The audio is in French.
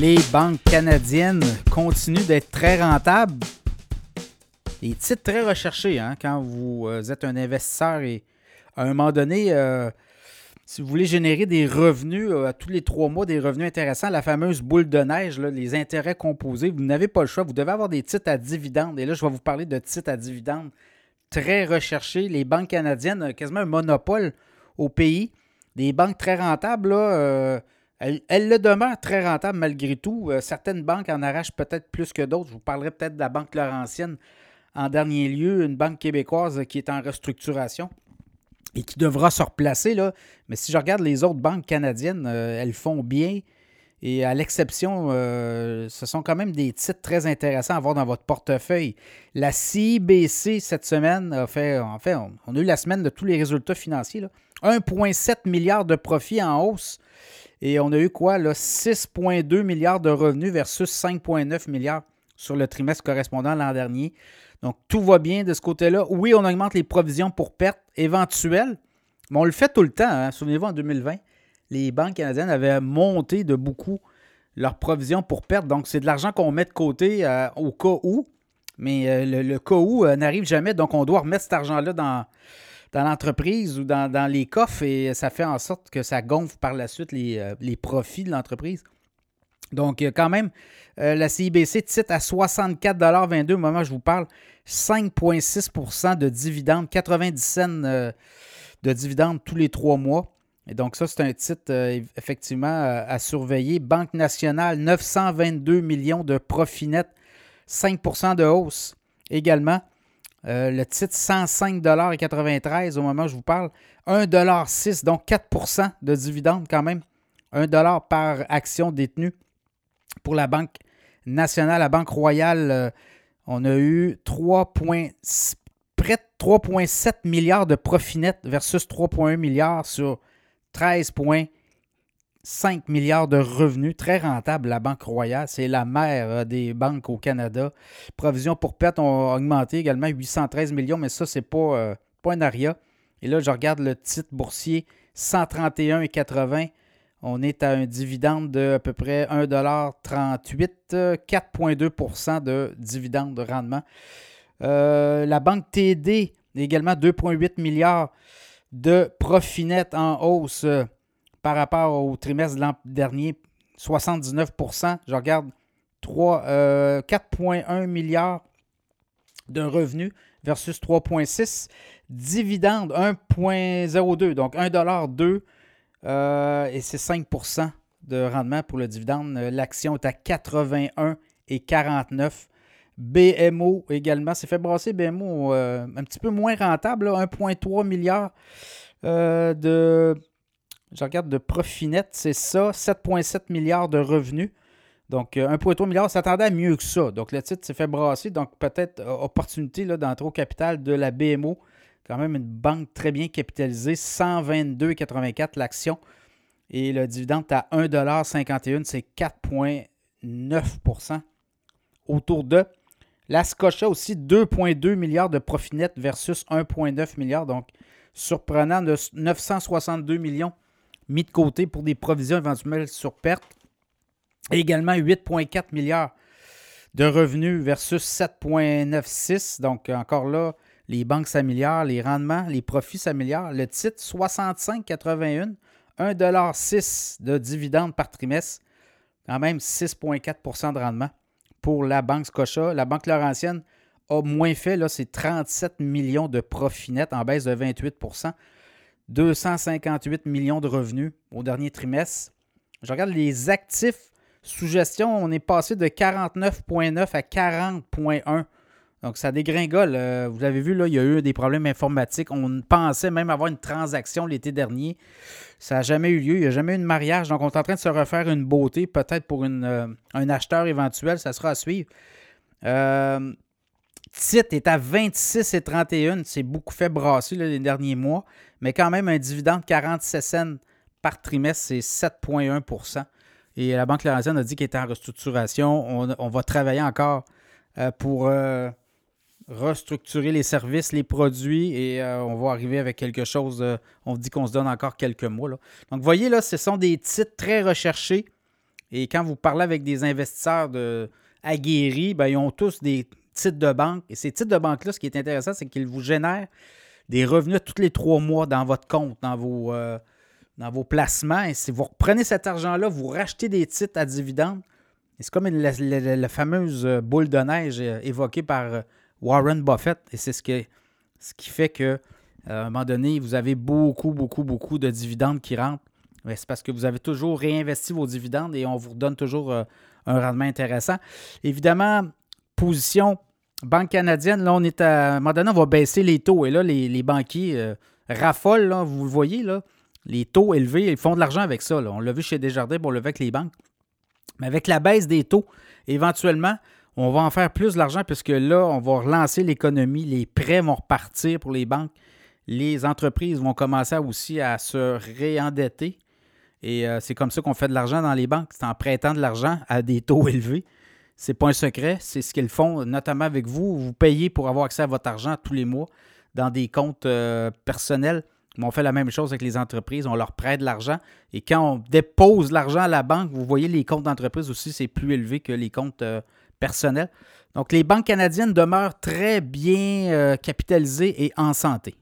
les banques canadiennes continuent d'être très rentables. Des titres très recherchés hein, quand vous euh, êtes un investisseur et à un moment donné, euh, si vous voulez générer des revenus euh, tous les trois mois, des revenus intéressants, la fameuse boule de neige, les intérêts composés, vous n'avez pas le choix. Vous devez avoir des titres à dividendes. Et là, je vais vous parler de titres à dividendes très recherchés. Les banques canadiennes, quasiment un monopole au pays. Des banques très rentables, là, elle, le demeure très rentable malgré tout. Euh, certaines banques en arrachent peut-être plus que d'autres. Je vous parlerai peut-être de la Banque Laurentienne en dernier lieu, une banque québécoise qui est en restructuration et qui devra se replacer. Mais si je regarde les autres banques canadiennes, euh, elles font bien. Et à l'exception, euh, ce sont quand même des titres très intéressants à avoir dans votre portefeuille. La CIBC, cette semaine, a fait, en fait, on a eu la semaine de tous les résultats financiers. 1,7 milliard de profits en hausse et on a eu quoi, là? 6,2 milliards de revenus versus 5,9 milliards sur le trimestre correspondant l'an dernier. Donc, tout va bien de ce côté-là. Oui, on augmente les provisions pour pertes éventuelles, mais on le fait tout le temps. Hein. Souvenez-vous, en 2020, les banques canadiennes avaient monté de beaucoup leurs provisions pour pertes. Donc, c'est de l'argent qu'on met de côté euh, au cas où, mais euh, le, cas où euh, n'arrive jamais. Donc, on doit remettre cet argent-là dans, dans l'entreprise ou dans, les coffres et ça fait en sorte que ça gonfle par la suite les, euh, profits de l'entreprise. Donc, quand même, euh, la CIBC titre à 64,22 au moment où je vous parle, 5,6% de dividendes, 90 cents euh, de dividendes tous les trois mois. Et donc, ça, c'est un titre effectivement à surveiller. Banque nationale, 922 millions de profits nets, 5 de hausse également. Euh, le titre 105,93 au moment où je vous parle. 1,6 donc 4% de dividendes quand même. 1 par action détenue. Pour la Banque nationale, la Banque royale, euh, on a eu 3, près de 3,7 milliards de profit net versus 3,1 milliards sur 13 5 milliards de revenus, très rentable, la Banque Royale. C'est la mère euh, des banques au Canada. Provisions pour perte ont augmenté également 813 millions, mais ça, c'est pas, euh, pas un aria. Et là, je regarde le titre boursier 131,80. On est à un dividende de à peu près 1,38 4,2% de dividende de rendement. Euh, la banque TD, également 2,8 milliards de profit net en hausse par rapport au trimestre de l'an dernier, 79% Je regarde 4,1 euh, milliards de revenus versus 3,6. Dividende 1,02, donc 1,2 euh, et c'est 5% de rendement pour le dividende. L'action est à 81 et 49. BMO également, c'est fait brasser BMO euh, un petit peu moins rentable, 1,3 milliard de je regarde de profit net, c'est ça, 7,7 milliards de revenus. Donc, 1,3 euh, milliard s'attendait à mieux que ça. Donc, le titre s'est fait brasser. Donc, peut-être euh, opportunité d'entrer au capital de la BMO. Quand même une banque très bien capitalisée, 122,84 l'action. Et le dividende à 1,51 c'est 4,9% autour de. La Scotia aussi, 2,2 milliards de profit net versus 1,9 milliard. Donc, surprenant de 962 millions mis de côté pour des provisions éventuelles sur perte. également 8,4 milliards de revenus versus 7,96. Donc encore là, les banques s'améliorent, les rendements, les profits s'améliorent. Le titre 65,81, 1,6 de dividendes par trimestre, quand même 6,4% de rendement pour la Banque Scotia. La Banque Laurentienne a moins fait, là, c'est 37 millions de profits nets en baisse de 28 258 millions de revenus au dernier trimestre. Je regarde les actifs sous gestion, on est passé de 49,9 à 40,1. Donc ça dégringole. Euh, vous l'avez vu, là, il y a eu des problèmes informatiques. On pensait même avoir une transaction l'été dernier. Ça n'a jamais eu lieu. Il n'y a jamais eu de mariage. Donc on est en train de se refaire une beauté, peut-être pour une, euh, un acheteur éventuel. Ça sera à suivre. Euh, titre est à 26 et 31. C'est beaucoup fait brasser les derniers mois. Mais quand même, un dividende de 47 cents par trimestre, c'est 7,1% Et la Banque Laurentienne a dit qu'elle était en restructuration. On, va travailler encore euh, pour euh, restructurer les services, les produits et euh, on va arriver avec quelque chose. on dit qu'on se donne encore quelques mois. Donc, vous voyez, là, ce sont des titres très recherchés Et quand vous parlez avec des investisseurs aguerris, ben, ils ont tous des titres de banque. Et ces titres de banque-là, ce qui est intéressant, c'est qu'ils vous génèrent des revenus tous les trois mois dans votre compte, dans vos, euh, dans vos placements. Et si vous reprenez cet argent-là, vous rachetez des titres à dividendes. c'est comme la, fameuse boule de neige euh, évoquée par euh, Warren Buffett. Et c'est ce, ce qui fait que à un moment donné, vous avez beaucoup, beaucoup, beaucoup de dividendes qui rentrent. C'est parce que vous avez toujours réinvesti vos dividendes et on vous redonne toujours un rendement intéressant. Évidemment, position Banque canadienne, là, on est à, un moment donné, on va baisser les taux. Et là, les, banquiers euh, raffolent, là, vous le voyez, là, les taux élevés, ils font de l'argent avec ça. On l'a vu chez Desjardins, on l'a vu avec les banques. Mais avec la baisse des taux, éventuellement, on va en faire plus d'argent puisque là, on va relancer l'économie, les prêts vont repartir pour les banques, les entreprises vont commencer aussi à se réendetter. Et euh, c'est comme ça qu'on fait de l'argent dans les banques, c'est en prêtant de l'argent à des taux élevés. C'est pas un secret, c'est ce qu'ils font, notamment avec vous. Vous payez pour avoir accès à votre argent tous les mois dans des comptes euh, personnels. on fait la même chose avec les entreprises, on leur prête de l'argent. Et quand on dépose l'argent à la banque, vous voyez, les comptes d'entreprise aussi, c'est plus élevé que les comptes euh, personnels. Donc, les banques canadiennes demeurent très bien euh, capitalisées et en santé.